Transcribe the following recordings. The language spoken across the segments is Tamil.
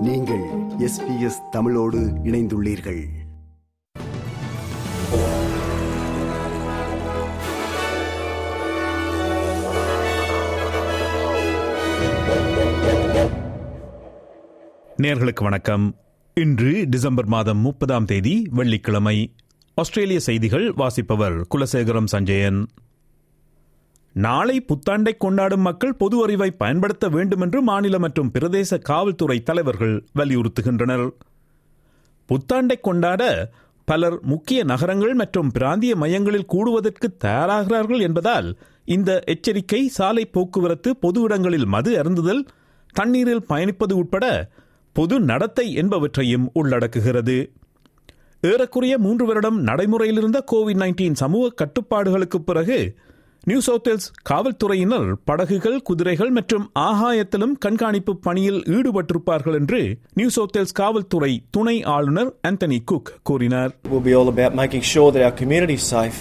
நீங்கள் எஸ் பி எஸ் தமிழோடு இணைந்துள்ளீர்கள். நேர்களுக்கு வணக்கம். இன்று டிசம்பர் மாதம் முப்பதாம் தேதி வெள்ளிக்கிழமை. ஆஸ்திரேலிய செய்திகள் வாசிப்பவர் குலசேகரம் சஞ்சயன். நாளை புத்தாண்டை கொண்டாடும் மக்கள் பொது அறிவை பயன்படுத்த வேண்டும் என்று மாநில மற்றும் பிரதேச காவல்துறை தலைவர்கள் வலியுறுத்துகின்றனர். புத்தாண்டை கொண்டாட பலர் முக்கிய நகரங்கள் மற்றும் பிராந்திய மையங்களில் கூடுவதற்கு தயாராகிறார்கள் என்பதால் இந்த எச்சரிக்கை சாலை போக்குவரத்து பொது இடங்களில் மது அருந்துதல் தண்ணீரில் பயணிப்பது உட்பட பொது நடத்தை என்பவற்றையும் உள்ளடக்குகிறது. ஏறக்குறைய மூன்று வருடம் நடைமுறையிலிருந்த கோவிட் நைன்டீன் சமூக கட்டுப்பாடுகளுக்கு பிறகு நியூ சவுத் வேல்ஸ் காவல்துறையினர் படகுகள் குதிரைகள் மற்றும் ஆகாயத்திலும் கண்காணிப்பு பணியில் ஈடுபட்டிருப்பார்கள் என்று நியூ சவுத் வேல்ஸ் காவல்துறை துணை ஆளுநர் ஆந்தனி குக் கூறினார் will be all about making sure that our community is safe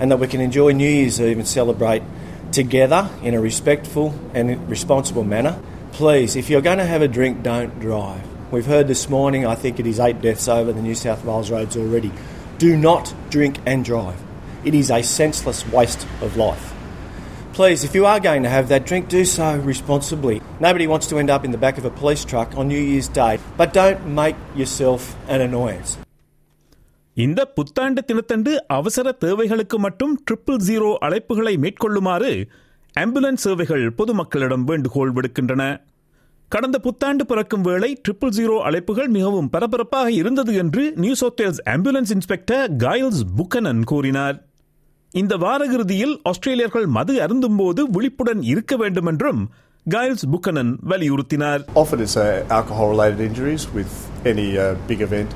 and that we can enjoy New Year's Eve and celebrate together in a respectful and responsible manner. Please, if you're going to have a drink, don't drive. We've heard this morning, I think it is eight deaths over the New South Wales roads already. Do not drink and drive. It is a senseless waste of life. Please, if you are going to have that drink, do so responsibly. Nobody wants to end up in the back of a police truck on New Year's Day, but don't make yourself an annoyance. இந்த புத்தாண்டு தினத்தன்று அவசர தேவைகளுக்கு மட்டும் ட்ரிபிள் ஜீரோ அழைப்புகளை மேற்கொள்ளுமாறு ஆம்புலன்ஸ் சேவைகள் பொதுமக்களிடம் வேண்டுகோள் விடுக்கின்றன கடந்த புத்தாண்டு பிறக்கும் வேளை ட்ரிபிள் ஜீரோ அழைப்புகள் மிகவும் பரபரப்பாக இருந்தது என்று New South Wales ambulance inspector காயல்ஸ் Buchanan கூறினார் இந்த வார இறுதியில் ஆஸ்திரேலியர்கள் மது அருந்தும்போது விழிப்புடன் இருக்க வேண்டும் என்றும் காயல்ஸ் புக்கனன் வலியுறுத்தினார் Often it's uh, alcohol related injuries with any uh, big event.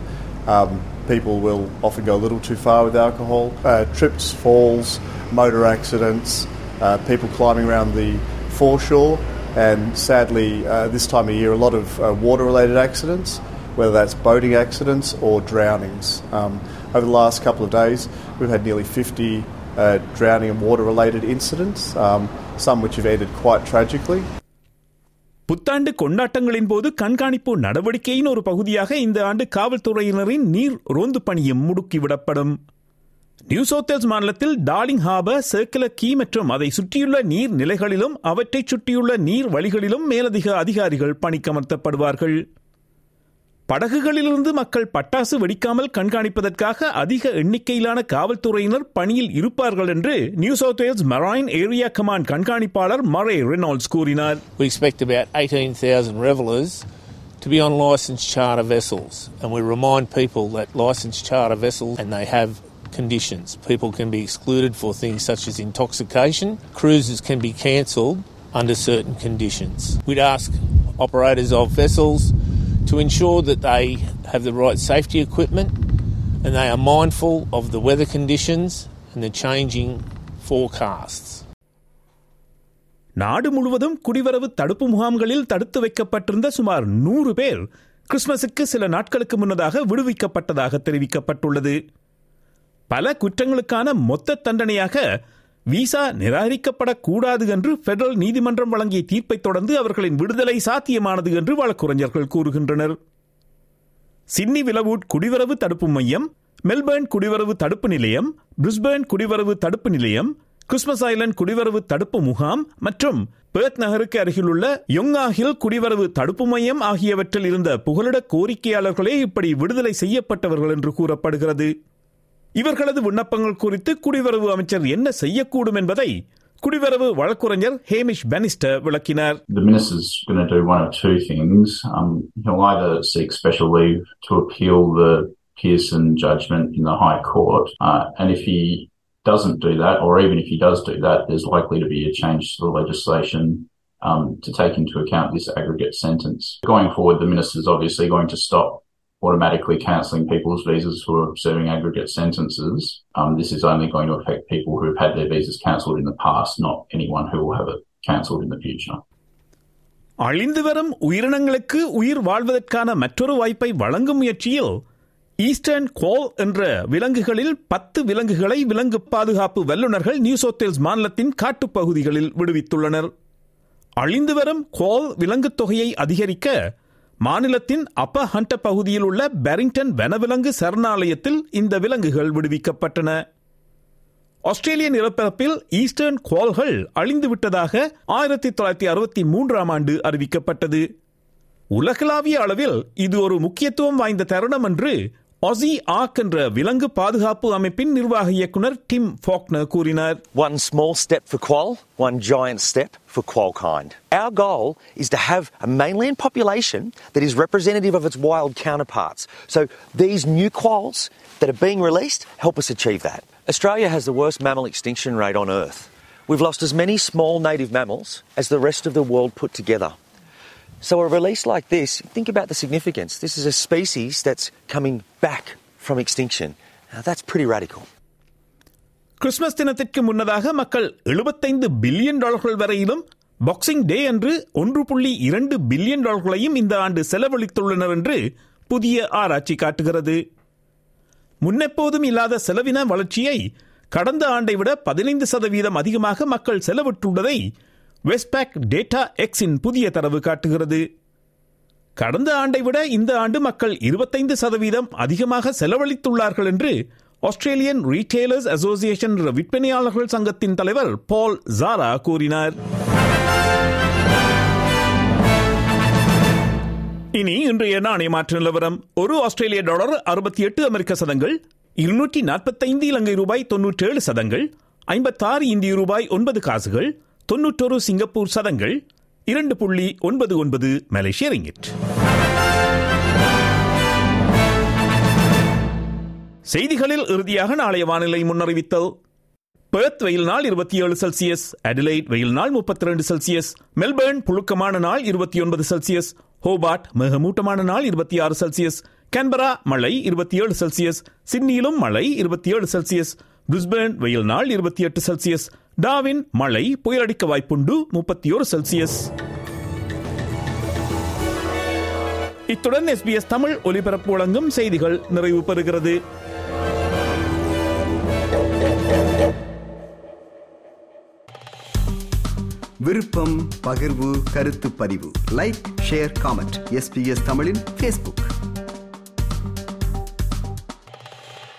Um, people will often go a little too far with alcohol. Uh, trips, falls, motor accidents, uh, people climbing around the foreshore, and sadly, uh, this time of year, a lot of uh, water related accidents, whether that's boating accidents or drownings. Um, over the last couple of days, we've had nearly 50 uh, drowning and water related incidents, um, some which have ended quite tragically. புத்தாண்டு கொண்டாட்டங்களின் போது கண்காணிப்பு நடவடிக்கையின் ஒரு பகுதியாக இந்த ஆண்டு காவல்துறையினரின் நீர் ரோந்து பணியும் முடுக்கிவிடப்படும் நியூ சவுத்வேல்ஸ் மாநிலத்தில் டார்லிங் ஹாபர் சர்க்குல கீ மற்றும் அதை சுற்றியுள்ள நீர் நிலைகளிலும் அவற்றைச் சுற்றியுள்ள நீர் வழிகளிலும் மேலதிக அதிகாரிகள் பணிக்கமர்த்தப்படுவார்கள் படகுகளிலிருந்து மக்கள் பட்டாசு வெடிக்காமல் கண்காணிப்பதற்காக அதிக எண்ணிக்கையிலான காவல்துறையினர் பணியில் இருப்பார்கள் என்று New South Wales Marine Area Command கண்காணிப்பாளர் மரே ரெனால்ட்ஸ் கூறினார் We expect about 18,000 revelers to be on licensed charter vessels, and we remind people that licensed charter vessels and they have conditions. People can be excluded for things such as intoxication. Cruises can be cancelled under certain conditions. We'd ask operators of vessels to ensure that they have the right safety equipment and they are mindful of the weather conditions and the changing forecasts. நாடு முழுவதும் குடிவரவு தடுப்பு முகாம்களில் தடுத்து வைக்கப்பட்டிருந்த சுமார் நூறு பேர் கிறிஸ்துமஸுக்கு சில நாட்களுக்கு முன்னதாக விடுவிக்கப்பட்டதாக தெரிவிக்கப்பட்டுள்ளது பல குற்றங்களுக்கான மொத்த தண்டனையாக விசா நிராகரிக்கப்படக்கூடாது என்று பெடரல் நீதிமன்றம் வழங்கிய தீர்ப்பை தொடர்ந்து அவர்களின் விடுதலை சாத்தியமானது என்று வழக்குரைஞர்கள் கூறுகின்றனர். சிட்னி விலவூட் குடிவரவு தடுப்பு மையம் மெல்பர்ன் குடிவரவு தடுப்பு நிலையம் பிரிஸ்பர்ன் குடிவரவு தடுப்பு நிலையம் கிறிஸ்மஸ் ஐலண்ட் குடிவரவு தடுப்பு முகாம் மற்றும் பேர்த் நகருக்கு அருகிலுள்ள யொங்கா ஹில் குடிவரவு தடுப்பு மையம் ஆகியவற்றில் இருந்த புகலிட கோரிக்கையாளர்களே இப்படி விடுதலை செய்யப்பட்டவர்கள் என்று கூறப்படுகிறது. இவர்களது விண்ணப்பங்கள் குறித்து குடிவரவு அமைச்சர் என்ன செய்யக்கூடும் என்பதை குடிவரவு வழக்குரைஞர் ஹேமிஷ் பெனிஸ்டர் விளக்கினார் the minister's going to do one of two things. Um, he'll either seek special leave to appeal the Pearson judgment in the High Court, uh, and if he doesn't do that, or even if he does do that, there's likely to be a change to the legislation um, to take into account this aggregate sentence. Going forward, the minister's obviously going to stop automatically cancelling people's visas who are serving aggregate sentences. Um, this is only going to affect people who have had their visas cancelled in the past, not anyone who will have it cancelled in the future. அழிந்து வரும் உயிரினங்களுக்கு உயிர் வாழ்வதற்கான மற்றொரு வாய்ப்பை வழங்கும் முயற்சியில் ஈஸ்டர்ன் கோல் என்ற விலங்குகளில் பத்து விலங்குகளை விலங்கு பாதுகாப்பு வல்லுநர்கள் நியூ சோத்தேல்ஸ் மாநிலத்தின் காட்டுப்பகுதிகளில் விடுவித்துள்ளனர் அழிந்து வரும் கோல் விலங்கு தொகையை அதிகரிக்க மாநிலத்தின் அப்ப ஹண்ட பகுதியில் உள்ள பெரிங்டன் வனவிலங்கு சரணாலயத்தில் இந்த விலங்குகள் விடுவிக்கப்பட்டன. ஆஸ்திரேலிய நிலப்பரப்பில் ஈஸ்டர்ன் குவால்கள் அழிந்துவிட்டதாக ஆயிரத்தி தொள்ளாயிரத்தி அறுபத்தி மூன்றாம் ஆண்டு அறிவிக்கப்பட்டது. உலகளாவிய அளவில் இது ஒரு முக்கியத்துவம் வாய்ந்த தருணம் என்று ஒசி ஆக் என்ற விலங்கு பாதுகாப்பு அமைப்பின் நிர்வாக இயக்குனர் டிம் ஃபாக்னர் கூறினார் One small step for quoll, one giant step for quolkind. Our goal is to have a mainland population that is representative of its wild counterparts. So these new quolls that are being released help us achieve that. Australia has the worst mammal extinction rate on Earth. We've lost as many small native mammals as the rest of the world put together. So a release like this, think about the significance. This is a species that's coming back from extinction. Now that's pretty radical. Christmas தினத்திற்கு முன்னதாக மக்கள் 75 பில்லியன் டாலர்கள் வரையிலும் பாக்ஸிங் டே அன்று ஒன்று புள்ளி இரண்டு பில்லியன் டாலர்களையும் இந்த ஆண்டு செலவழித்துள்ளனர் என்று புதிய ஆராய்ச்சி காட்டுகிறது முன்னெப்போதும் இல்லாத செலவின வளர்ச்சியை கடந்த ஆண்டை விட பதினைந்து சதவீதம் அதிகமாக மக்கள் செலவிட்டுள்ளதை வெஸ்பேக் டேட்டா எக்ஸின் புதிய தரவு காட்டுகிறது. கடந்த ஆண்டை விட இந்த ஆண்டு மக்கள் இருபத்தைந்து சதவீதம் அதிகமாக செலவழித்துள்ளார்கள் என்று ஆஸ்திரேலியன் ரீட்டெயிலர்ஸ் அசோசியேஷன் என்ற விற்பனையாளர்கள் சங்கத்தின் தலைவர் பால் ஜாரா கூறினார். இனி இன்றைய நாணய மாற்று நிலவரம். ஒரு ஆஸ்திரேலிய டாலர் அறுபத்தி எட்டு அமெரிக்க சதங்கள் இருநூற்றி நாற்பத்தைந்து இலங்கை ரூபாய் தொன்னூற்றேழு சதங்கள் ஐம்பத்தாறு இந்திய ரூபாய் ஒன்பது காசுகள் தொன்னூற்றொரு சிங்கப்பூர் சதங்கள் இரண்டு புள்ளி ஒன்பது ஒன்பது மலேசிய ரிங்கிட். செய்திகளில் இறுதியாக நாளைய வானிலை முன்னறிவித்தல். பெர்த் வெயில் நாள் இருபத்தி ஏழு செல்சியஸ் அடிலைட் வெயில் நாள் முப்பத்தி ரெண்டு செல்சியஸ் மெல்பர்ன் புழுக்கமான நாள் இருபத்தி ஒன்பது செல்சியஸ் ஹோபார்ட் மிகமூட்டமான நாள் இருபத்தி ஆறு செல்சியஸ் கேன்பரா மழை இருபத்தி ஏழு செல்சியஸ் சிட்னியிலும் மழை இருபத்தி ஏழு செல்சியஸ் பிரிஸ்பேர்ன் வெயில் நாள் இருபத்தி எட்டு செல்சியஸ் டாவின் மழை புயலடிக்க வாய்ப்புண்டு முப்பத்தி ஒரு செல்சியஸ். இத்துடன் எஸ்பிஎஸ் தமிழ் ஒலிபரப்பு வழங்கும் செய்திகள் நிறைவு பெறுகிறது. விருப்பம் பகிர்வு கருத்து பதிவு. லைக் ஷேர் காமெண்ட் எஸ்பிஎஸ் தமிழின் பேஸ்புக்